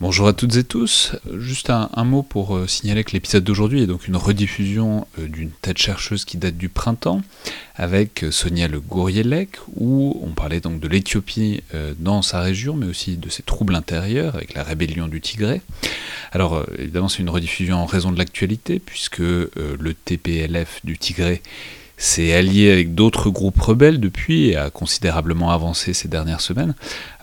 Bonjour à toutes et tous. Juste un, mot pour euh, signaler que l'épisode d'aujourd'hui est donc une rediffusion euh, d'une tête chercheuse qui date du printemps avec euh, Sonia Le Gourielec où on parlait donc de l'Éthiopie dans sa région mais aussi de ses troubles intérieurs avec la rébellion du Tigré. Alors évidemment c'est une rediffusion en raison de l'actualité puisque le TPLF du Tigré s'est allié avec d'autres groupes rebelles depuis et a considérablement avancé ces dernières semaines,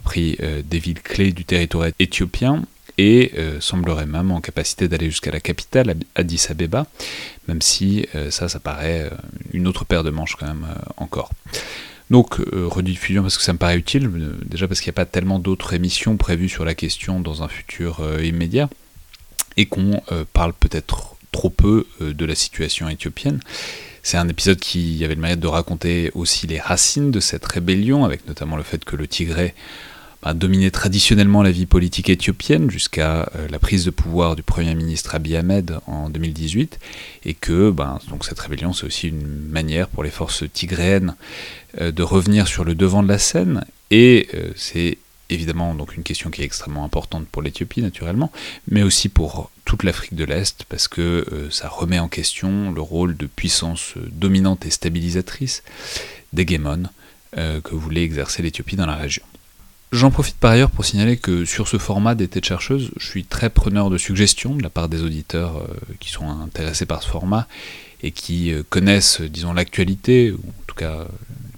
pris euh, des villes clés du territoire éthiopien et euh, semblerait même en capacité d'aller jusqu'à la capitale, Addis Abeba, même si euh, ça, ça paraît une autre paire de manches quand même encore. Donc, rediffusion parce que ça me paraît utile, déjà parce qu'il n'y a pas tellement d'autres émissions prévues sur la question dans un futur immédiat, et qu'on parle peut-être trop peu de la situation éthiopienne. C'est un épisode qui avait le mérite de raconter aussi les racines de cette rébellion, avec notamment le fait que le Tigré bah, dominait traditionnellement la vie politique éthiopienne jusqu'à euh, la prise de pouvoir du Premier ministre Abiy Ahmed en 2018, et que donc cette rébellion c'est aussi une manière pour les forces tigréennes euh, de revenir sur le devant de la scène, et euh, c'est évidemment donc une question qui est extrêmement importante pour l'Éthiopie naturellement, mais aussi pour toute l'Afrique de l'Est parce que ça remet en question le rôle de puissance dominante et stabilisatrice d'hégémone euh, que voulait exercer l'Éthiopie dans la région. J'en profite par ailleurs pour signaler que sur ce format des têtes chercheuses, je suis très preneur de suggestions de la part des auditeurs qui sont intéressés par ce format et qui connaissent, disons, l'actualité, ou en tout cas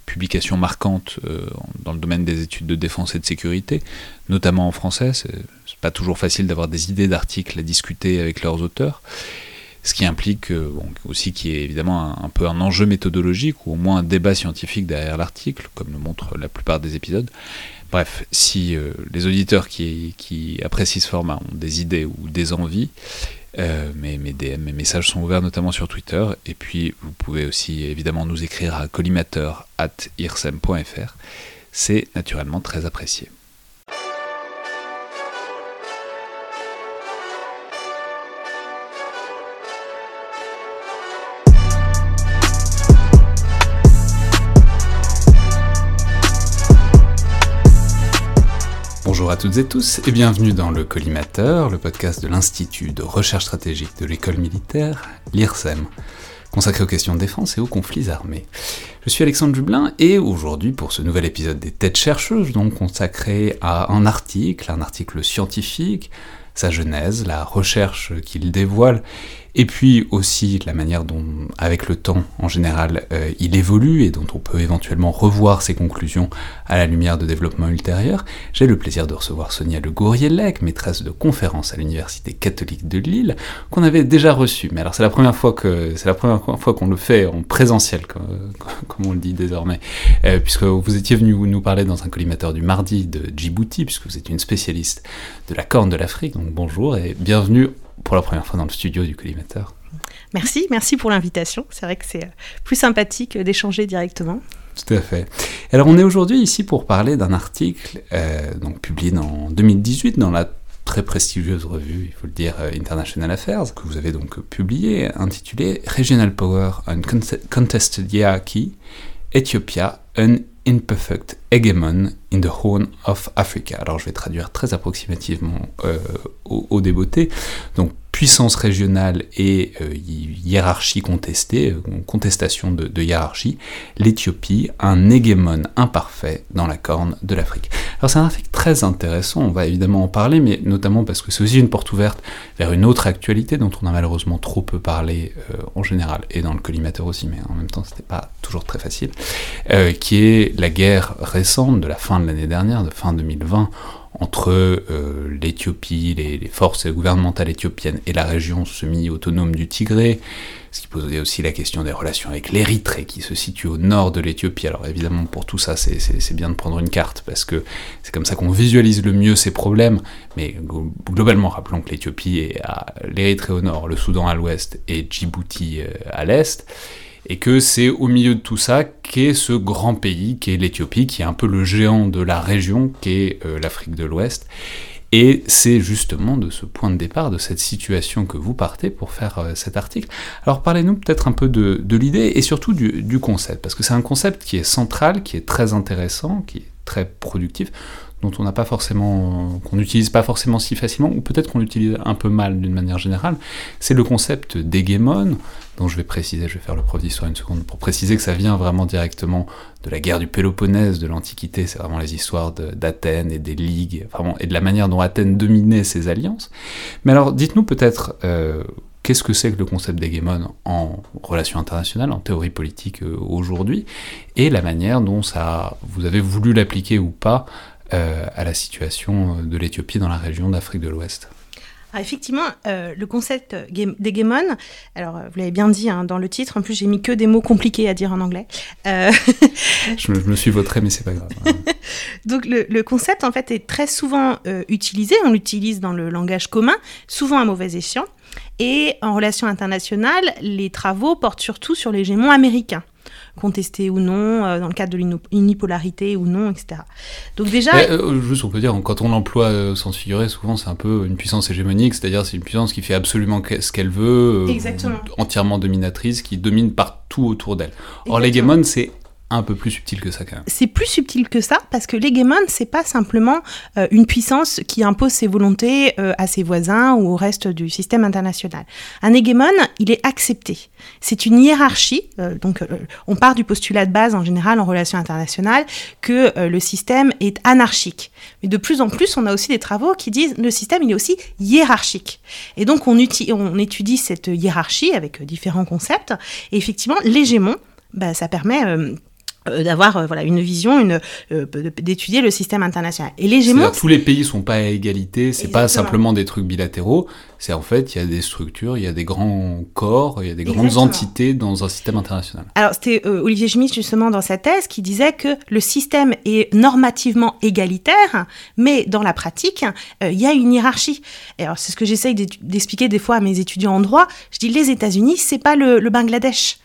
publications marquantes euh, dans le domaine des études de défense et de sécurité, notamment en français. C'est pas toujours facile d'avoir des idées d'articles à discuter avec leurs auteurs. Ce qui implique euh, aussi qu'il y ait évidemment un, peu un enjeu méthodologique ou au moins un débat scientifique derrière l'article, comme le montrent la plupart des épisodes. Bref, si euh, les auditeurs qui, apprécient ce format ont des idées ou des envies, euh, mes, mes, DM, mes messages sont ouverts notamment sur Twitter. Et puis, vous pouvez aussi évidemment nous écrire à collimateur.irsem.fr. C'est naturellement très apprécié. À toutes et tous et bienvenue dans le Collimateur, le podcast de l'Institut de recherche stratégique de l'école militaire, l'IRSEM, consacré aux questions de défense et aux conflits armés. Je suis Alexandre Dublin et aujourd'hui pour ce nouvel épisode des Têtes chercheuses, donc consacré à un article, un article scientifique, sa genèse, la recherche qu'il dévoile et puis aussi la manière dont, avec le temps en général, euh, il évolue et dont on peut éventuellement revoir ses conclusions à la lumière de développements ultérieurs, j'ai le plaisir de recevoir Sonia Le Gourielec, maîtresse de conférence à l'Université catholique de Lille, qu'on avait déjà reçue. Mais alors c'est la première fois que c'est la première fois qu'on le fait en présentiel, comme, on le dit désormais, euh, puisque vous étiez venu nous parler dans un collimateur du mardi de Djibouti, puisque vous êtes une spécialiste de la Corne de l'Afrique. Donc bonjour et bienvenue pour la première fois dans le studio du collimateur. Merci, merci pour l'invitation. C'est vrai que c'est euh, plus sympathique d'échanger directement. Tout à fait. Alors on est aujourd'hui ici pour parler d'un article euh, donc publié en 2018 dans la très prestigieuse revue, il faut le dire, euh, International Affairs, que vous avez donc publié, intitulé Regional Power and Contested Hierarchy, Ethiopia, an Imperfect Hegemon in the Horn of Africa. Alors je vais traduire très approximativement euh, au, au, débeauté. Donc puissance régionale et euh, hiérarchie contestée, euh, contestation de, hiérarchie, l'Éthiopie, un hégémon imparfait dans la corne de l'Afrique. Alors c'est un article très intéressant, on va évidemment en parler, mais notamment parce que c'est aussi une porte ouverte vers une autre actualité dont on a malheureusement trop peu parlé euh, en général, et dans le collimateur aussi, mais en même temps c'était pas toujours très facile, qui est la guerre récente de la fin de l'année dernière, de fin 2020, entre euh, l'Éthiopie, les, forces gouvernementales éthiopiennes et la région semi-autonome du Tigré, ce qui posait aussi la question des relations avec l'Érythrée qui se situe au nord de l'Éthiopie. Alors évidemment pour tout ça c'est bien de prendre une carte parce que c'est comme ça qu'on visualise le mieux ces problèmes, mais globalement rappelons que l'Éthiopie est à l'Érythrée au nord, le Soudan à l'ouest et Djibouti euh, à l'est et que c'est au milieu de tout ça qu'est ce grand pays, qu'est l'Éthiopie, qui est un peu le géant de la région, qu'est euh, l'Afrique de l'Ouest. Et c'est justement de ce point de départ, de cette situation que vous partez pour faire euh, cet article. Alors parlez-nous peut-être un peu de, l'idée et surtout du, concept, parce que c'est un concept qui est central, qui est très intéressant, qui est très productif, dont on n'a pas forcément, qu'on n'utilise pas forcément si facilement, ou peut-être qu'on l'utilise un peu mal d'une manière générale, c'est le concept d'hégémon, dont je vais préciser, je vais faire le prof d'histoire une seconde, pour préciser que ça vient vraiment directement de la guerre du Péloponnèse, de l'Antiquité, c'est vraiment les histoires d'Athènes et des ligues, vraiment, et de la manière dont Athènes dominait ses alliances. Mais alors, dites-nous peut-être, euh, qu'est-ce que c'est que le concept d'hégémon en relations internationales, en théorie politique euh, aujourd'hui, et la manière dont ça, vous avez voulu l'appliquer ou pas à la situation de l'Éthiopie dans la région d'Afrique de l'Ouest ah, effectivement, euh, le concept d'hégémon, alors vous l'avez bien dit hein, dans le titre, en plus j'ai mis que des mots compliqués à dire en anglais. je, me, suis vautré, mais c'est pas grave. Donc le, concept en fait est très souvent utilisé, on l'utilise dans le langage commun, souvent à mauvais escient. Et en relations internationales, les travaux portent surtout sur l'hégémon américain contesté ou non, euh, dans le cadre de l'unipolarité ou non, etc. Donc déjà... Euh, juste on peut dire, quand on l'emploie euh, sans se figurer, souvent c'est un peu une puissance hégémonique, c'est-à-dire c'est une puissance qui fait absolument ce qu'elle veut, entièrement dominatrice, qui domine partout autour d'elle. Or l'hégémon c'est un peu plus subtil que ça quand même. C'est plus subtil que ça parce que l'hégémon c'est pas simplement euh, une puissance qui impose ses volontés euh, à ses voisins ou au reste du système international. Un hégémon, il est accepté. C'est une hiérarchie. Euh, donc on part du postulat de base en général en relations internationales que le système est anarchique. Mais de plus en plus, on a aussi des travaux qui disent le système il est aussi hiérarchique. Et donc on, étudie cette hiérarchie avec différents concepts. Et effectivement, l'hégémon, bah, ça permet d'avoir euh, voilà une vision une euh, d'étudier le système international. Et l'hégémon tous les pays sont pas à égalité c'est pas simplement des trucs bilatéraux c'est en fait il y a des structures il y a des grands corps il y a des grandes entités dans un système international. Alors c'était Olivier Schmitt justement dans sa thèse qui disait que le système est normativement égalitaire mais dans la pratique il y a une hiérarchie. Et alors c'est ce que j'essaye d'expliquer des fois à mes étudiants en droit. Je dis les États-Unis c'est pas le, le Bangladesh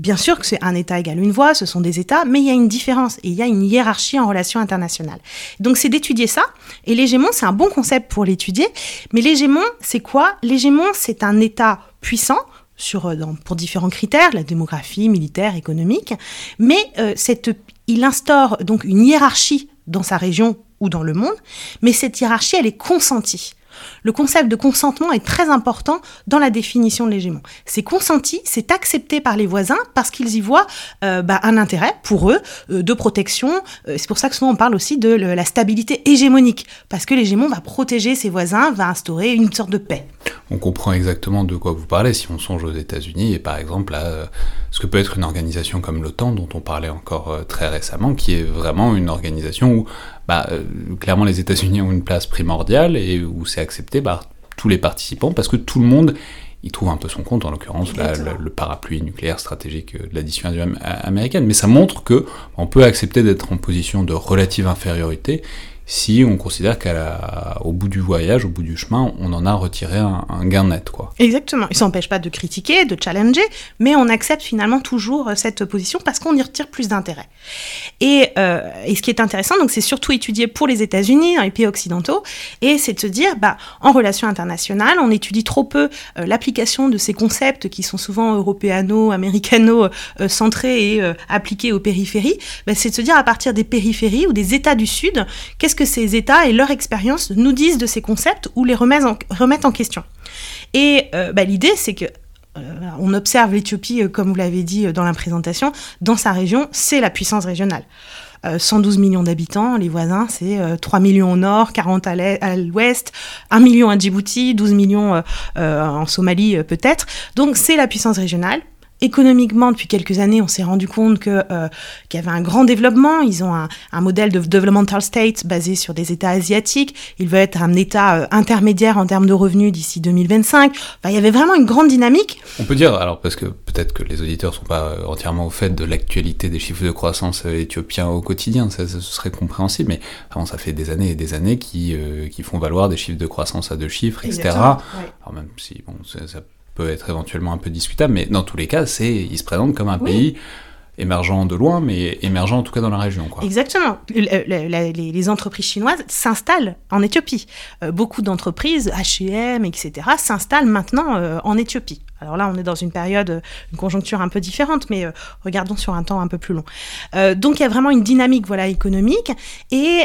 Bien sûr que c'est un État égal une voix, ce sont des États, mais il y a une différence et il y a une hiérarchie en relations internationales. Donc c'est d'étudier ça. Et l'hégémon, c'est un bon concept pour l'étudier. Mais l'hégémon, c'est quoi? L'hégémon, c'est un État puissant sur, euh, pour différents critères, la démographie, militaire, économique. Mais euh, cette, il instaure donc une hiérarchie dans sa région ou dans le monde. Mais cette hiérarchie, elle est consentie. Le concept de consentement est très important dans la définition de l'hégémon. C'est consenti, c'est accepté par les voisins parce qu'ils y voient euh, bah, un intérêt pour eux euh, de protection. Euh, c'est pour ça que souvent on parle aussi de la stabilité hégémonique, parce que l'hégémon va protéger ses voisins, va instaurer une sorte de paix. On comprend exactement de quoi vous parlez si on songe aux États-Unis et par exemple à ce que peut être une organisation comme l'OTAN dont on parlait encore très récemment, qui est vraiment une organisation où bah, euh, clairement les États-Unis ont une place primordiale et où c'est accepté par tous les participants parce que tout le monde y trouve un peu son compte, en l'occurrence le, parapluie nucléaire stratégique de la dissuasion américaine. Mais ça montre que on peut accepter d'être en position de relative infériorité si on considère qu'au bout du voyage, au bout du chemin, on en a retiré un, gain net. Quoi. Exactement. Il ne s'empêche pas de critiquer, de challenger, mais on accepte finalement toujours euh, cette position parce qu'on y retire plus d'intérêt. Et, euh, ce qui est intéressant, c'est surtout étudié pour les États-Unis, les pays occidentaux, et c'est de se dire, bah, en relations internationales, on étudie trop peu euh, l'application de ces concepts qui sont souvent européano, américano centrés et appliqués aux périphéries. Bah, c'est de se dire à partir des périphéries ou des États du Sud, qu'est-ce que ces États et leur expérience nous disent de ces concepts ou les remettent en, question. Et euh, bah, l'idée, c'est que euh, on observe l'Éthiopie, euh, comme vous l'avez dit dans la présentation, dans sa région, c'est la puissance régionale. 112 millions d'habitants, les voisins, c'est 3 millions au nord, 40 à l'ouest, 1 million à Djibouti, 12 millions en Somalie peut-être. Donc c'est la puissance régionale économiquement, depuis quelques années, on s'est rendu compte que euh, qu'il y avait un grand développement. Ils ont un, un, modèle de developmental state basé sur des États asiatiques. Ils veulent être un État euh, intermédiaire en termes de revenus d'ici 2025. Enfin, il y avait vraiment une grande dynamique. On peut dire, alors parce que peut-être que les auditeurs sont pas euh, entièrement au fait de l'actualité des chiffres de croissance éthiopiens au quotidien, ça, ce serait compréhensible, mais vraiment, ça fait des années et des années qui, qui font valoir des chiffres de croissance à deux chiffres, etc. Alors même si bon, ça, ça peut être éventuellement un peu discutable, mais dans tous les cas, c'est, il se présente comme un pays émergent de loin, mais émergent en tout cas dans la région. Exactement. les, entreprises chinoises s'installent en Éthiopie. Euh, beaucoup d'entreprises, H&M, etc., s'installent maintenant euh, en Éthiopie. Alors là, on est dans une période, une conjoncture un peu différente, mais regardons sur un temps un peu plus long. donc il y a vraiment une dynamique voilà, économique et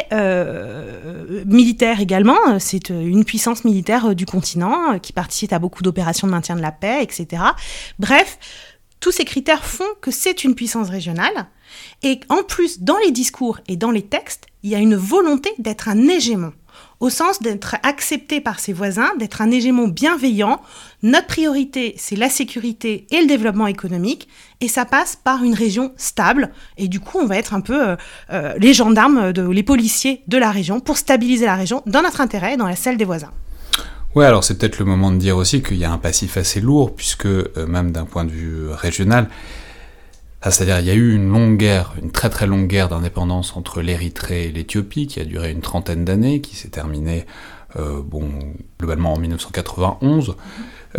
militaire également. C'est une puissance militaire du continent qui participe à beaucoup d'opérations de maintien de la paix, etc. Bref, tous ces critères font que c'est une puissance régionale. Et en plus, dans les discours et dans les textes, il y a une volonté d'être un hégémon, au sens d'être accepté par ses voisins, d'être un hégémon bienveillant. Notre priorité, c'est la sécurité et le développement économique, et ça passe par une région stable. Et du coup, on va être un peu euh, euh, les gendarmes, les policiers de la région pour stabiliser la région dans notre intérêt et dans la celle des voisins. Ouais, alors c'est peut-être le moment de dire aussi qu'il y a un passif assez lourd, puisque euh, même d'un point de vue régional, c'est-à-dire il y a eu une longue guerre, une très très longue guerre d'indépendance entre l'Érythrée et l'Éthiopie, qui a duré une trentaine d'années, qui s'est terminée, euh, globalement en 1991.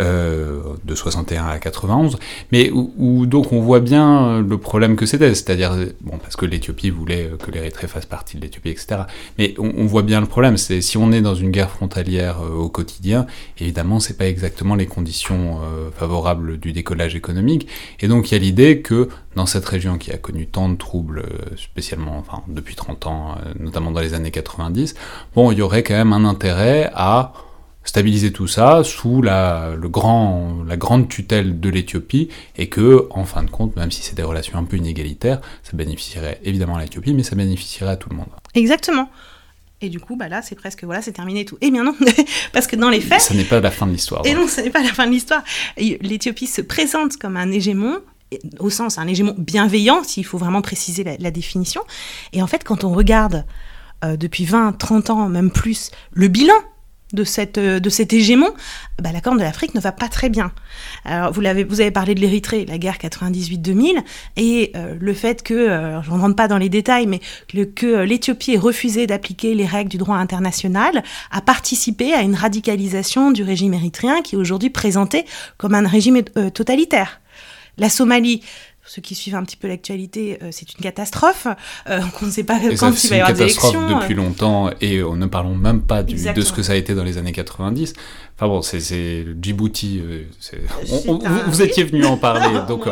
Euh, de 61 à 91, mais où, donc on voit bien le problème que c'était, c'est-à-dire, bon, parce que l'Éthiopie voulait que l'Érythrée fasse partie de l'Éthiopie, etc. Mais on, voit bien le problème, c'est si on est dans une guerre frontalière euh, au quotidien, évidemment, c'est pas exactement les conditions euh, favorables du décollage économique, et donc il y a l'idée que dans cette région qui a connu tant de troubles, spécialement, enfin, depuis 30 ans, notamment dans les années 90, bon, il y aurait quand même un intérêt à stabiliser tout ça sous la, le grand, la grande tutelle de l'Éthiopie et que, en fin de compte, même si c'est des relations un peu inégalitaires, ça bénéficierait évidemment à l'Éthiopie, mais ça bénéficierait à tout le monde. Exactement. Et du coup, bah là, c'est presque, voilà, c'est terminé tout. Eh bien non, parce que dans les faits... Ce n'est pas la fin de l'histoire. Et non, ce n'est pas la fin de l'histoire. L'Éthiopie se présente comme un hégémon, au sens un hégémon bienveillant, s'il faut vraiment préciser la, définition. Et en fait, quand on regarde euh, depuis 20, 30 ans, même plus, le bilan de, cette, euh, de cet hégémon, bah, la Corne de l'Afrique ne va pas très bien. Alors, vous, l'avez, vous avez parlé de l'Érythrée, la guerre 98-2000, et euh, le fait que, euh, je ne rentre pas dans les détails, mais que l'Éthiopie ait refusé d'appliquer les règles du droit international a participé à une radicalisation du régime érythréen qui est aujourd'hui présenté comme un régime totalitaire. La Somalie, ceux qui suivent un petit peu l'actualité, euh, c'est une catastrophe. Euh, on ne sait pas quand il va y avoir des élections. C'est une catastrophe depuis longtemps et ne parlons même pas de ce que ça a été dans les années 90. Enfin bon, c'est Djibouti. Euh, vous, étiez venu en parler, donc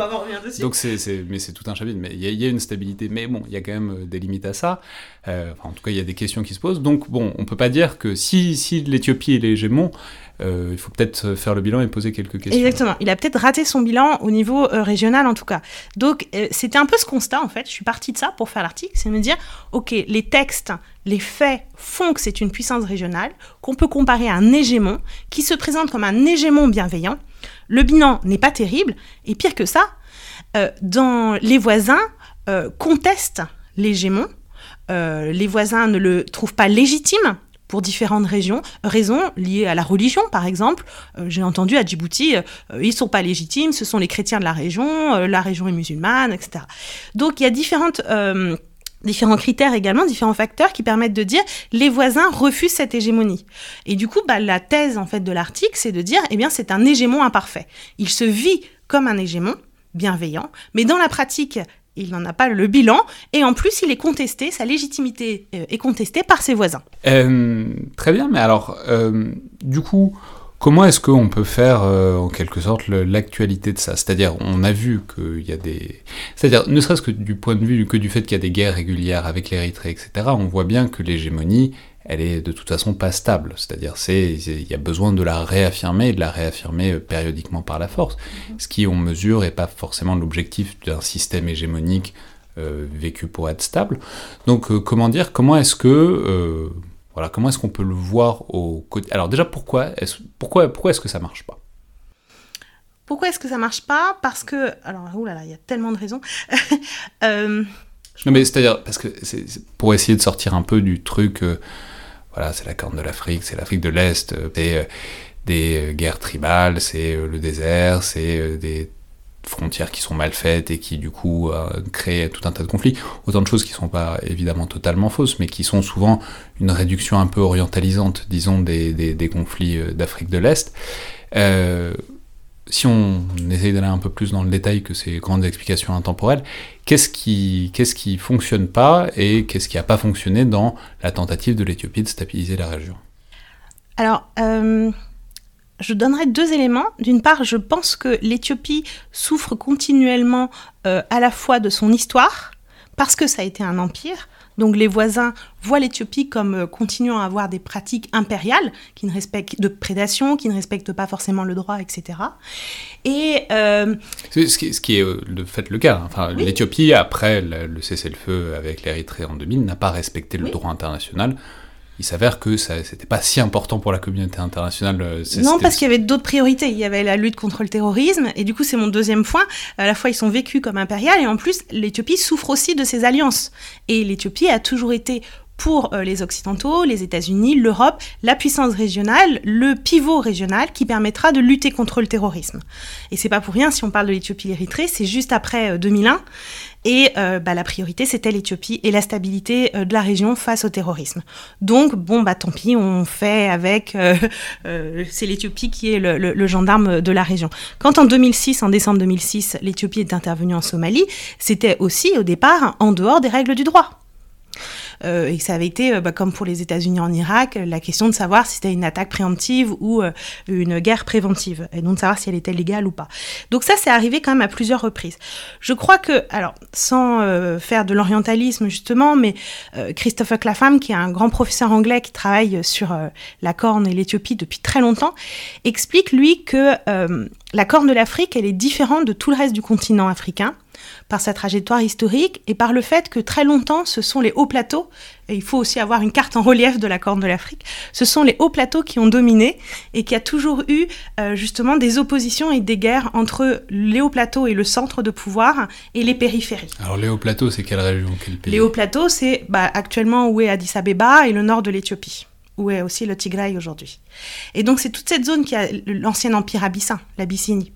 donc c'est mais c'est tout un chapitre. Mais il y, a une stabilité, mais bon, il y a quand même des limites à ça. en tout cas, il y a des questions qui se posent. Donc bon, on peut pas dire que si si l'Éthiopie est l'hégémon, euh, il faut peut-être faire le bilan et poser quelques questions. Exactement. Il a peut-être raté son bilan au niveau euh, régional en tout cas. Donc euh, c'était un peu ce constat en fait. Je suis partie de ça pour faire l'article, c'est me dire, ok, les textes, les faits font que c'est une puissance régionale qu'on peut comparer à un hégémon qui se présente comme un hégémon bienveillant. Le bilan n'est pas terrible et pire que ça, dans les voisins contestent l'hégémon. les voisins ne le trouvent pas légitime pour différentes régions, raisons liées à la religion, par exemple. Euh, j'ai entendu à Djibouti, euh, ils sont pas légitimes, ce sont les chrétiens de la région, euh, la région est musulmane, etc. Donc il y a différents critères également, différents facteurs qui permettent de dire les voisins refusent cette hégémonie. Et du coup, bah, la thèse en fait de l'article, c'est de dire eh bien c'est un hégémon imparfait. Il se vit comme un hégémon bienveillant, mais dans la pratique, il n'en a pas le bilan, et en plus il est contesté, sa légitimité euh, est contestée par ses voisins. Euh, très bien, mais alors, euh, du coup, comment est-ce qu'on peut faire en quelque sorte l'actualité de ça? C'est-à-dire, on a vu qu'il y a des... C'est-à-dire, ne serait-ce que du point de vue que du fait qu'il y a des guerres régulières avec l'Érythrée, etc., on voit bien que l'hégémonie, elle est de toute façon pas stable. C'est-à-dire, c'est il y a besoin de la réaffirmer et de la réaffirmer euh, périodiquement par la force. Mhm. Ce qui, on mesure, n'est pas forcément l'objectif d'un système hégémonique euh, vécu pour être stable. Donc, euh, comment dire, comment est-ce que, voilà, comment est-ce qu'on peut le voir au côté. Alors déjà, pourquoi est-ce, pourquoi, pourquoi est-ce que ça marche pas? Pourquoi est-ce que ça marche pas? Parce que, alors, oulala, il y a tellement de raisons. non mais c'est-à-dire parce que c'est, pour essayer de sortir un peu du truc voilà, c'est la Corne de l'Afrique, c'est l'Afrique de l'Est, euh, c'est euh, des euh, guerres tribales, c'est le désert, c'est des frontières qui sont mal faites et qui du coup créent tout un tas de conflits. Autant de choses qui ne sont pas évidemment totalement fausses, mais qui sont souvent une réduction un peu orientalisante, disons, des, conflits d'Afrique de l'Est. Si on essaye d'aller un peu plus dans le détail que ces grandes explications intemporelles, qu'est-ce qui qu'est-ce qui fonctionne pas et qu'est-ce qui n'a pas fonctionné dans la tentative de l'Éthiopie de stabiliser la région? Alors, euh, je donnerais deux éléments. D'une part, je pense que l'Éthiopie souffre continuellement euh, à la fois de son histoire, parce que ça a été un empire, donc les voisins voient l'Éthiopie comme euh, continuant à avoir des pratiques impériales qui ne respectent de prédation, qui ne respectent pas forcément le droit, etc. Et euh, ce, qui, ce, qui, est de fait le cas. Enfin, L'Éthiopie, après le, cessez-le-feu avec l'Érythrée en 2000, n'a pas respecté le droit international il s'avère que ça c'était pas si important pour la communauté internationale. Euh, non, parce qu'il y avait d'autres priorités. Il y avait la lutte contre le terrorisme, et du coup, c'est mon deuxième point. À la fois, ils sont vécus comme impérial, et en plus, l'Éthiopie souffre aussi de ces alliances. Et l'Éthiopie a toujours été pour euh, les Occidentaux, les États-Unis, l'Europe, la puissance régionale, le pivot régional qui permettra de lutter contre le terrorisme. Et c'est pas pour rien si on parle de l'Éthiopie l'Érythrée, c'est juste après 2001. Euh, et euh, bah, la priorité, c'était l'Éthiopie et la stabilité euh, de la région face au terrorisme. Donc, bon, bah tant pis, on fait avec. C'est l'Éthiopie qui est le, le, gendarme de la région. Quand en 2006, en décembre 2006, l'Éthiopie est intervenue en Somalie, c'était aussi au départ en dehors des règles du droit. Euh, et ça avait été, euh, bah, comme pour les États-Unis en Irak, la question de savoir si c'était une attaque préemptive ou euh, une guerre préventive, et donc de savoir si elle était légale ou pas. Donc ça, c'est arrivé quand même à plusieurs reprises. Je crois que, alors, sans faire de l'orientalisme justement, mais Christopher Clapham, qui est un grand professeur anglais qui travaille sur la Corne et l'Éthiopie depuis très longtemps, explique lui que la Corne de l'Afrique, elle est différente de tout le reste du continent africain par sa trajectoire historique et par le fait que très longtemps, ce sont les hauts plateaux, et il faut aussi avoir une carte en relief de la Corne de l'Afrique, ce sont les hauts plateaux qui ont dominé et qui a toujours eu euh, justement des oppositions et des guerres entre les hauts plateaux et le centre de pouvoir et les périphéries. Alors les hauts plateaux, c'est quelle région, quel pays? Les hauts plateaux, c'est bah, actuellement où est Addis Abeba et le nord de l'Éthiopie où est aussi le Tigray aujourd'hui. Et donc c'est toute cette zone qui a l'ancien empire abyssin, l'Abyssinie.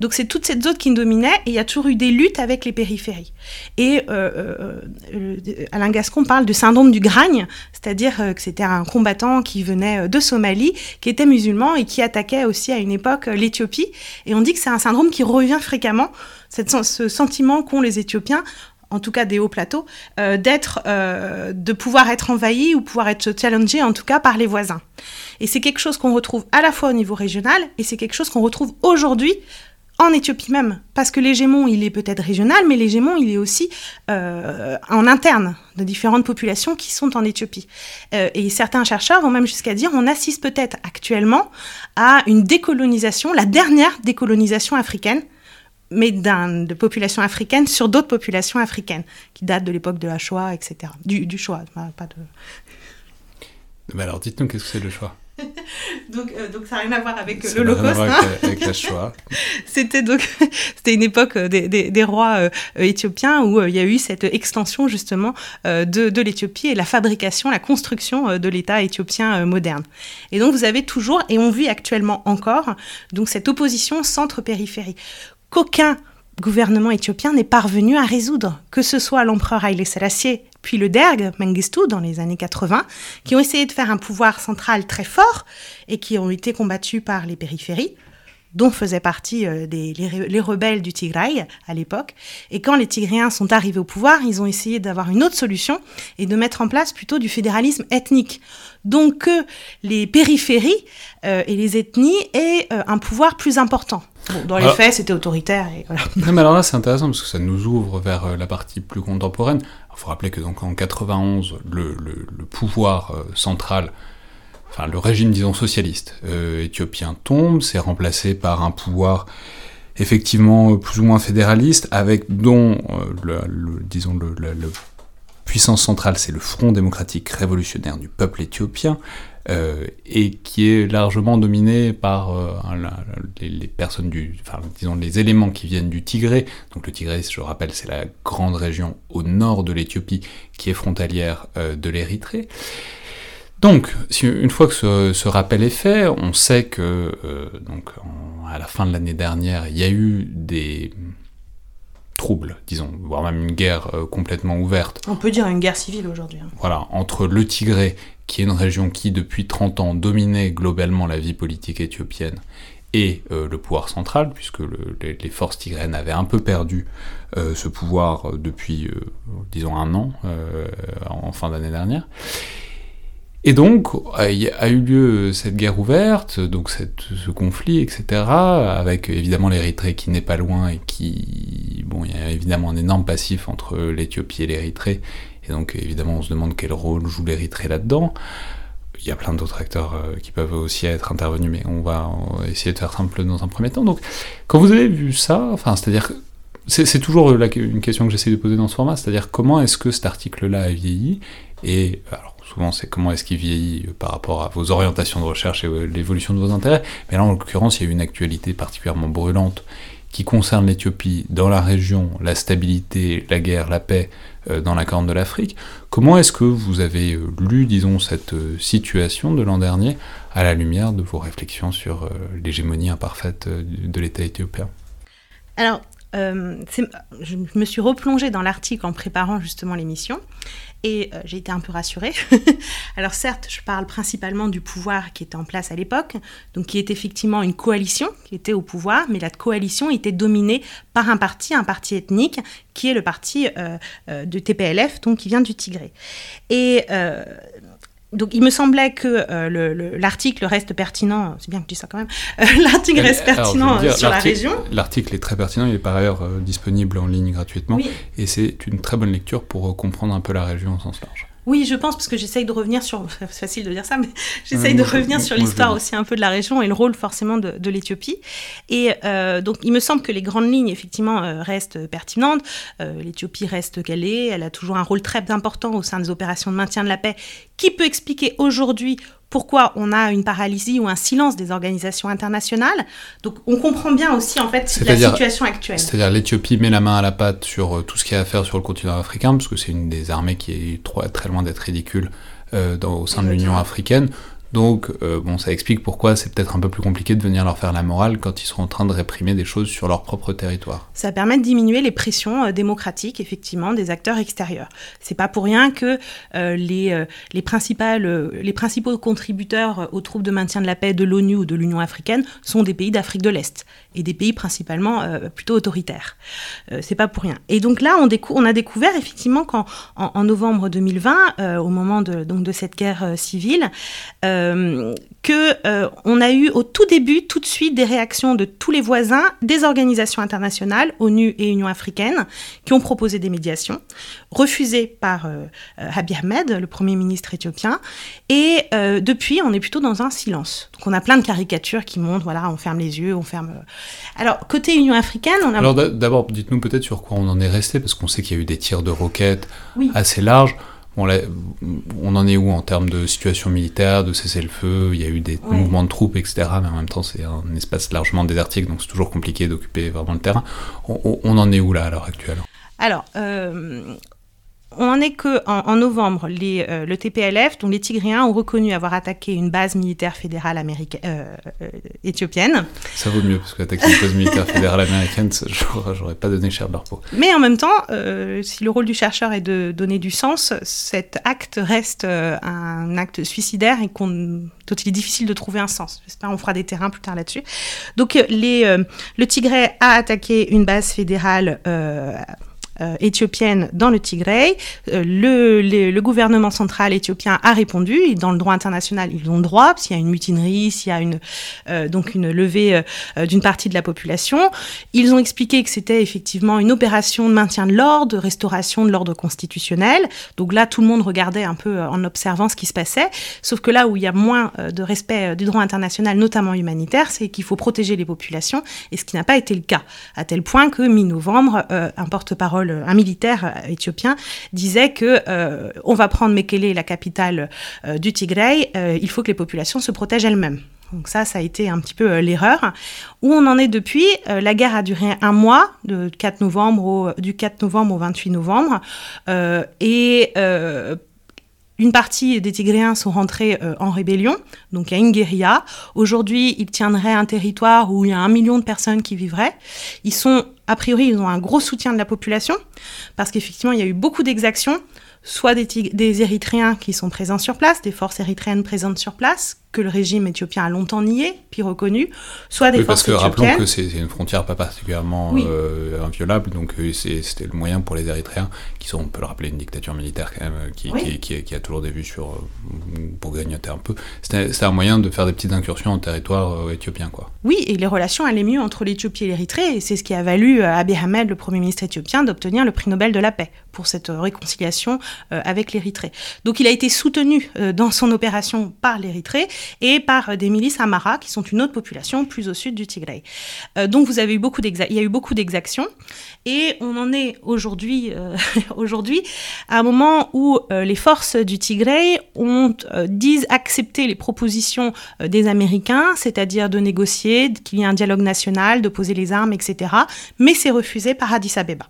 Donc c'est toute cette zone qui dominait et il y a toujours eu des luttes avec les périphéries. Et euh, euh, euh, Alain Gascon parle du syndrome du gragne, c'est-à-dire que c'était un combattant qui venait de Somalie, qui était musulman et qui attaquait aussi à une époque l'Éthiopie. Et on dit que c'est un syndrome qui revient fréquemment, ce sentiment qu'ont les Éthiopiens en tout cas des hauts plateaux, d'être, de pouvoir être envahi ou pouvoir être challengé en tout cas par les voisins. Et c'est quelque chose qu'on retrouve à la fois au niveau régional et c'est quelque chose qu'on retrouve aujourd'hui en Éthiopie même, parce que l'hégémon, il est peut-être régional, mais l'hégémon, il est aussi euh, en interne de différentes populations qui sont en Éthiopie. Euh, et certains chercheurs vont même jusqu'à dire on assiste peut-être actuellement à une décolonisation, la dernière décolonisation africaine, mais de populations africaines sur d'autres populations africaines, qui datent de l'époque de la Shoah, etc. Du, du Shoah, pas de... Mais alors dites-nous, qu'est-ce que c'est le Shoah? Donc, euh, donc ça n'a rien à voir avec euh, l'Holocauste. Hein. Avec, la Shoah. c'était donc c'était une époque euh, des, des, rois éthiopiens où il y a eu cette extension justement de, de l'Éthiopie et la fabrication, la construction de l'État éthiopien moderne. Et donc vous avez toujours, et on vit actuellement encore, donc cette opposition centre-périphérie. Qu'aucun gouvernement éthiopien n'est parvenu à résoudre, que ce soit l'empereur Haile Selassie puis le Derg, Mengistu, dans les années 80, qui ont essayé de faire un pouvoir central très fort et qui ont été combattus par les périphéries dont faisaient partie euh, les, rebelles du Tigray à l'époque. Et quand les Tigréens sont arrivés au pouvoir, ils ont essayé d'avoir une autre solution et de mettre en place plutôt du fédéralisme ethnique. Donc que les périphéries euh, et les ethnies aient euh, un pouvoir plus important dans les faits, c'était autoritaire. Et non, mais alors là, c'est intéressant parce que ça nous ouvre vers euh, la partie plus contemporaine. Il faut rappeler que donc en 91, le, le, pouvoir euh, central, enfin le régime, disons, socialiste euh, éthiopien tombe, c'est remplacé par un pouvoir effectivement plus ou moins fédéraliste, avec dont, le, disons, le, puissance centrale, c'est le Front démocratique révolutionnaire du peuple éthiopien, euh, et qui est largement dominé par euh, les, personnes du, enfin, disons les éléments qui viennent du Tigré. Donc le Tigré, je rappelle, c'est la grande région au nord de l'Éthiopie qui est frontalière euh, de l'Érythrée. Donc, une fois que ce, rappel est fait, on sait que donc à la fin de l'année dernière, il y a eu des troubles, disons, voire même une guerre complètement ouverte. On peut dire une guerre civile aujourd'hui. Hein. Voilà, entre le Tigré qui est une région qui, depuis 30 ans, dominait globalement la vie politique éthiopienne et euh, le pouvoir central, puisque les, forces tigrènes avaient un peu perdu euh, ce pouvoir euh, depuis, disons, un an, en fin d'année dernière. Et donc, a eu lieu cette guerre ouverte, donc cette, ce conflit, etc., avec évidemment l'Érythrée qui n'est pas loin et qui... Bon, il y a évidemment un énorme passif entre l'Éthiopie et l'Érythrée, et donc évidemment on se demande quel rôle joue l'Érythrée là-dedans. Il y a plein d'autres acteurs euh, qui peuvent aussi être intervenus, mais on va essayer de faire simple dans un premier temps. Donc, quand vous avez vu ça, enfin, c'est-à-dire c'est toujours une question que j'essaie de poser dans ce format, c'est-à-dire comment est-ce que cet article-là a vieilli? Et alors souvent c'est comment est-ce qu'il vieillit par rapport à vos orientations de recherche et euh, l'évolution de vos intérêts, mais là en l'occurrence il y a eu une actualité particulièrement brûlante qui concerne l'Éthiopie dans la région, la stabilité, la guerre, la paix euh, dans la Corne de l'Afrique. Comment est-ce que vous avez euh, lu, disons, cette situation de l'an dernier à la lumière de vos réflexions sur l'hégémonie imparfaite de l'État éthiopien? Alors, euh, je me suis replongée dans l'article en préparant justement l'émission et euh, j'ai été un peu rassurée. Alors certes, je parle principalement du pouvoir qui était en place à l'époque, donc qui est effectivement une coalition qui était au pouvoir, mais la coalition était dominée par un parti, un parti ethnique, qui est le parti euh, de TPLF, donc qui vient du Tigré. Et donc il me semblait que euh, l'article reste pertinent, c'est bien que je dis ça quand même, euh, l'article reste pertinent euh, sur la région. L'article est très pertinent, il est par ailleurs disponible en ligne gratuitement, et c'est une très bonne lecture pour comprendre un peu la région au sens large. Oui, je pense, parce que j'essaye de revenir sur. C'est facile de dire ça, mais j'essaye de revenir sur l'histoire aussi un peu de la région et le rôle forcément de, l'Éthiopie. Et euh, donc, il me semble que les grandes lignes, effectivement, euh, restent pertinentes. Euh, L'Éthiopie reste qu'elle est. Elle a toujours un rôle très important au sein des opérations de maintien de la paix, qui peut expliquer aujourd'hui pourquoi on a une paralysie ou un silence des organisations internationales? Donc on comprend bien aussi en fait la situation actuelle. C'est-à-dire l'Éthiopie met la main à la pâte sur euh, tout ce qu'il y a à faire sur le continent africain, parce que c'est une des armées qui est très loin d'être ridicule euh, au sein de l'Union africaine. Donc, euh, bon, ça explique pourquoi c'est peut-être un peu plus compliqué de venir leur faire la morale quand ils sont en train de réprimer des choses sur leur propre territoire. Ça permet de diminuer les pressions euh, démocratiques, effectivement, des acteurs extérieurs. C'est pas pour rien que euh, les, les, les principaux contributeurs aux troupes de maintien de la paix de l'ONU ou de l'Union africaine sont des pays d'Afrique de l'Est et des pays principalement plutôt autoritaires. c'est pas pour rien. Et donc là, on, on a découvert effectivement qu'en en, novembre 2020, au moment donc, de cette guerre civile, euh, que euh, on a eu au tout début tout de suite des réactions de tous les voisins, des organisations internationales, ONU et Union africaine, qui ont proposé des médiations, refusées par euh, Abiy Ahmed, le premier ministre éthiopien. Et depuis, on est plutôt dans un silence. Donc on a plein de caricatures qui montrent, voilà, on ferme les yeux, on ferme. Alors côté Union africaine, on a. Alors d'abord, dites-nous peut-être sur quoi on en est resté, parce qu'on sait qu'il y a eu des tirs de roquettes assez larges on, en est où en termes de situation militaire, de cessez-le-feu? Il y a eu des mouvements de troupes, etc. Mais en même temps, c'est un espace largement désertique, donc c'est toujours compliqué d'occuper vraiment le terrain. On, en est où là à l'heure actuelle? Alors, euh, on en est que en, novembre, les, euh, le TPLF, dont les Tigréens ont reconnu avoir attaqué une base militaire fédérale américaine, euh, euh, éthiopienne. Ça vaut mieux, parce qu'attaquer une base militaire fédérale américaine, j'aurais pas donné cher de leur peau. Mais en même temps, si le rôle du chercheur est de donner du sens, cet acte reste un acte suicidaire et dont il est difficile de trouver un sens. J'espère qu'on fera des terrains plus tard là-dessus. Donc les, le Tigré a attaqué une base fédérale euh, éthiopienne dans le Tigray. Euh, le, gouvernement central éthiopien a répondu. Dans le droit international, ils ont droit s'il y a une mutinerie, s'il y a une, euh, donc une levée d'une partie de la population. Ils ont expliqué que c'était effectivement une opération de maintien de l'ordre, de restauration de l'ordre constitutionnel. Donc là, tout le monde regardait un peu en observant ce qui se passait. Sauf que là où il y a moins de respect du droit international, notamment humanitaire, c'est qu'il faut protéger les populations, et ce qui n'a pas été le cas, à tel point que mi-novembre, un porte-parole un militaire euh, éthiopien, disait que euh, on va prendre Mekele, la capitale euh, du Tigray, il faut que les populations se protègent elles-mêmes. Donc ça, ça a été un petit peu l'erreur. Où on en est depuis, la guerre a duré un mois, de 4 novembre au, du 4 novembre au 28 novembre, et une partie des Tigréens sont rentrés en rébellion, donc il y a une guérilla. Aujourd'hui, ils tiendraient un territoire où il y a un million de personnes qui vivraient. Ils sont a priori, ils ont un gros soutien de la population, parce qu'effectivement, il y a eu beaucoup d'exactions, soit des, des Érythréens qui sont présents sur place, des forces érythréennes présentes sur place, que le régime éthiopien a longtemps nié, puis reconnu, soit des oui, forces parce que rappelons que c'est une frontière pas particulièrement Oui. euh, inviolable, donc euh, c'était le moyen pour les Érythréens, qui sont, on peut le rappeler, une dictature militaire quand même, euh, qui, Oui. qui, qui- qui a toujours des vues sur, pour grignoter un peu. C'était un moyen de faire des petites incursions en territoire éthiopien, quoi. Oui, et les relations allaient mieux entre l'Éthiopie et l'Érythrée, et c'est ce qui a valu à Abiy Ahmed, le Premier ministre éthiopien, d'obtenir le prix Nobel de la paix pour cette réconciliation euh, avec l'Érythrée. Donc il a été soutenu euh, dans son opération par l'Érythrée et par euh, des milices Amara, qui sont une autre population plus au sud du Tigray. Donc vous avez eu beaucoup il y a eu beaucoup d'exactions, et on en est aujourd'hui aujourd'hui à un moment où les forces du Tigray ont, disent accepter les propositions des Américains, c'est-à-dire de négocier, qu'il y ait un dialogue national, de poser les armes, etc. Mais c'est refusé par Addis Abeba.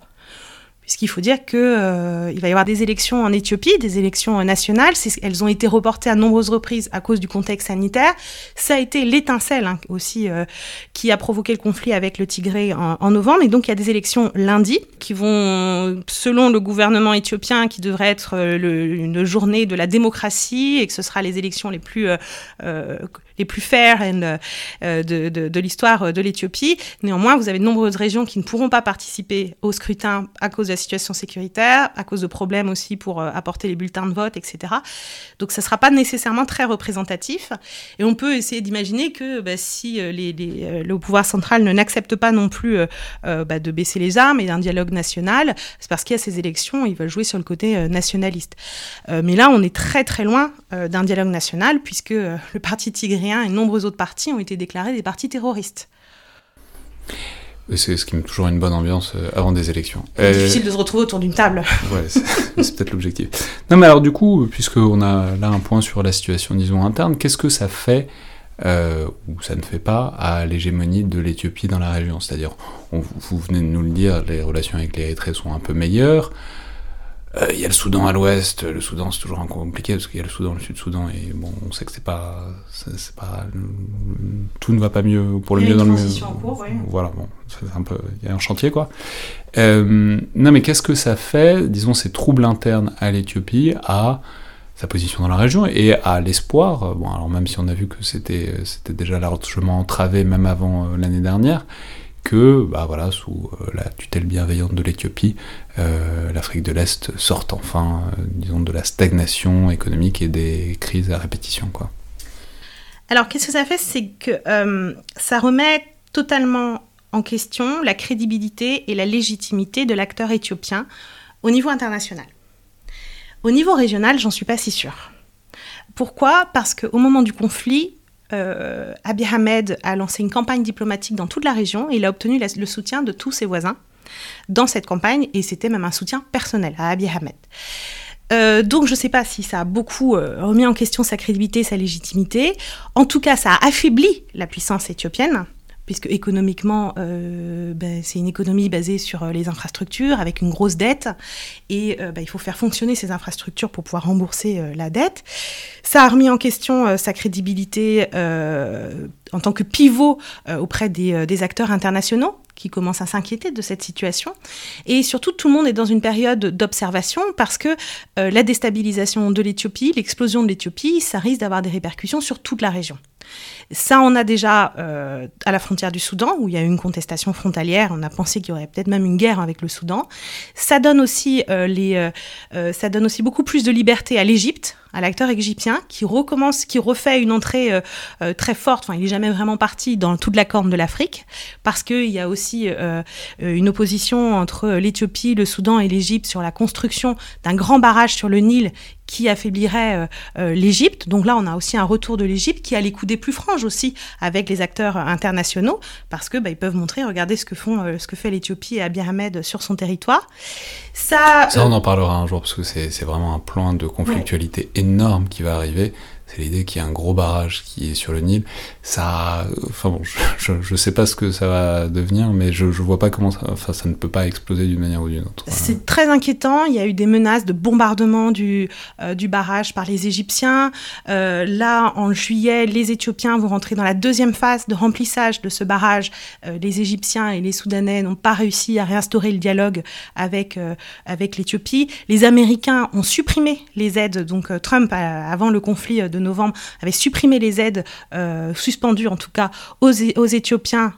Puisqu'il faut dire qu'il va y avoir des élections en Éthiopie, des élections euh, nationales. Elles ont été reportées à nombreuses reprises à cause du contexte sanitaire. Ça a été l'étincelle hein, aussi euh, qui a provoqué le conflit avec le Tigré en, en novembre. Et donc il y a des élections lundi qui vont, selon le gouvernement éthiopien, qui devrait être euh, le- une journée de la démocratie et que ce sera les élections les plus, euh, euh, les plus fair and, euh, de, l'histoire de l'Éthiopie. Néanmoins, vous avez de nombreuses régions qui ne pourront pas participer au scrutin à cause de la situation sécuritaire, à cause de problèmes aussi pour euh, apporter les bulletins de vote, etc. Donc ça ne sera pas nécessairement très représentatif. Et on peut essayer d'imaginer que bah, si euh, euh, le pouvoir central ne n'accepte pas non plus euh, euh, bah, de baisser les armes et d'un dialogue national, c'est parce qu'il y a ces élections, ils veulent jouer sur le côté euh, nationaliste. Euh, mais là, on est très très loin euh, d'un dialogue national, puisque euh, le parti et nombreux autres partis ont été déclarés des partis terroristes. C'est ce qui met toujours une bonne ambiance euh, avant des élections. C'est Euh, difficile de se retrouver autour d'une table. Ouais, c'est peut-être l'objectif. Non, mais alors du coup, puisqu'on a là un point sur la situation, disons, interne, qu'est-ce que ça fait, euh, ou ça ne fait pas, à l'hégémonie de l'Éthiopie dans la région? C'est-à-dire, vous venez de nous le dire, les relations avec l'Érythrée sont un peu meilleures. Euh, Il y a le Soudan à l'ouest, le Soudan c'est toujours un peu compliqué parce qu'il y a le Soudan, le Sud-Soudan, et bon, on sait que c'est pas, c'est pas, tout ne va pas mieux pour le Il y a mieux une dans le transition mieux. en cours, oui. Voilà, bon, c'est un peu, il y a un chantier quoi. Euh, non, mais qu'est-ce que ça fait, disons, ces troubles internes à l'Éthiopie, à sa position dans la région et à l'espoir, euh, bon, alors même si on a vu que c'était c'était déjà largement entravé même avant l'année dernière, que, bah sous euh, la tutelle bienveillante de l'Éthiopie, euh, l'Afrique de l'Est sorte enfin, euh, disons, de la stagnation économique et des crises à répétition. Alors, qu'est-ce que ça fait? C'est que ça remet totalement en question la crédibilité et la légitimité de l'acteur éthiopien au niveau international. Au niveau régional, j'en suis pas si sûre. Pourquoi? Parce qu'au moment du conflit, euh, Abiy Ahmed a lancé une campagne diplomatique dans toute la région et il a obtenu le soutien de tous ses voisins dans cette campagne et c'était même un soutien personnel à Abiy Ahmed. Euh, donc je ne sais pas si ça a beaucoup euh, remis en question sa crédibilité, sa légitimité. En tout cas, ça a affaibli la puissance éthiopienne, puisque économiquement, euh, ben, c'est une économie basée sur euh, les infrastructures, avec une grosse dette, et euh, ben, il faut faire fonctionner ces infrastructures pour pouvoir rembourser la dette. Ça a remis en question sa crédibilité en tant que pivot auprès des, acteurs internationaux qui commencent à s'inquiéter de cette situation. Et surtout, tout le monde est dans une période d'observation parce que la déstabilisation de l'Éthiopie, l'explosion de l'Éthiopie, ça risque d'avoir des répercussions sur toute la région. Ça, on a déjà euh, à la frontière du Soudan, où il y a eu une contestation frontalière. On a pensé qu'il y aurait peut-être même une guerre avec le Soudan. Ça donne aussi, euh, les, euh, ça donne aussi beaucoup plus de liberté à l'Égypte, à l'acteur égyptien, qui recommence, qui refait une entrée euh, euh, très forte. Enfin, il n'est jamais vraiment parti dans toute la corne de l'Afrique, parce qu'il y a aussi euh, une opposition entre l'Éthiopie, le Soudan et l'Égypte sur la construction d'un grand barrage sur le Nil qui affaiblirait euh, l'Égypte. Donc là, on a aussi un retour de l'Égypte qui a les coups des plus franges aussi avec les acteurs internationaux, parce que bah, ils peuvent montrer, regardez ce que font, ce que fait l'Éthiopie et Abiy Ahmed sur son territoire. Ça, Ça, on en parlera un jour parce que c'est c'est vraiment un plan de conflictualité énorme qui va arriver. C'est l'idée qu'il y a un gros barrage qui est sur le Nil. Ça, enfin bon, je, je, je sais pas ce que ça va devenir, mais je, je vois pas comment ça, enfin, ça ne peut pas exploser d'une manière ou d'une autre. C'est très inquiétant. Il y a eu des menaces de bombardement du, euh, barrage par les Égyptiens. Euh, là, en juillet, les Éthiopiens vont rentrer dans la deuxième phase de remplissage de ce barrage. Euh, les Égyptiens et les Soudanais n'ont pas réussi à réinstaurer le dialogue avec, euh, avec l'Éthiopie. Les Américains ont supprimé les aides. Donc, euh, Trump, avant le conflit de novembre avait supprimé les aides suspendues, en tout cas, aux, aux Éthiopiens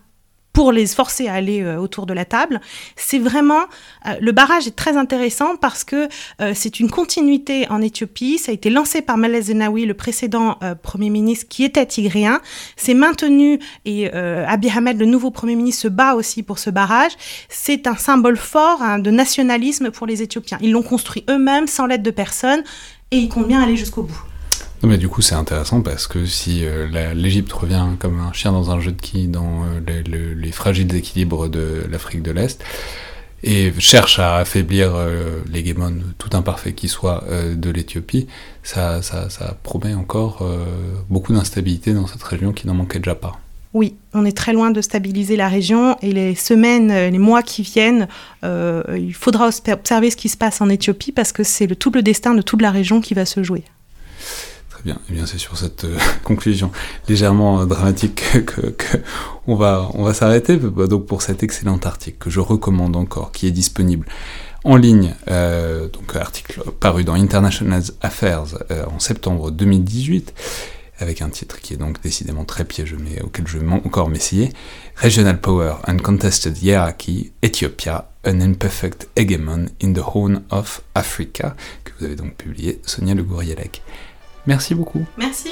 pour les forcer à aller euh, autour de la table. C'est vraiment euh, le barrage est très intéressant parce que euh, c'est une continuité en Éthiopie. Ça a été lancé par Meles Zenawi, le précédent premier ministre qui était tigrien. C'est maintenu et Abiy Ahmed, le nouveau premier ministre, se bat aussi pour ce barrage. C'est un symbole fort hein, de nationalisme pour les Éthiopiens. Ils l'ont construit eux-mêmes sans l'aide de personne et ils comptent bien aller jusqu'au bout. Non, mais du coup, c'est intéressant parce que si euh, l'Égypte revient comme un chien dans un jeu de quilles dans euh, les, fragiles équilibres de l'Afrique de l'Est et cherche à affaiblir euh, l'hégémon tout imparfait qui soit de l'Éthiopie, ça, ça, ça, promet encore beaucoup d'instabilité dans cette région qui n'en manquait déjà pas. Oui, on est très loin de stabiliser la région et les semaines, les mois qui viennent, il faudra observer ce qui se passe en Éthiopie parce que c'est le double destin de toute la région qui va se jouer Eh bien, c'est sur cette euh, conclusion légèrement euh, dramatique que, on va, s'arrêter. Donc pour cet excellent article que je recommande encore, qui est disponible en ligne, euh, donc article paru dans International Affairs en septembre 2018, avec un titre qui est donc décidément très piégeux, mais auquel je vais encore m'essayer. Regional Power and Contested Hierarchy, Ethiopia, An Imperfect Hegemon in the Horn of Africa, que vous avez donc publié Sonia Le. Merci beaucoup. Merci.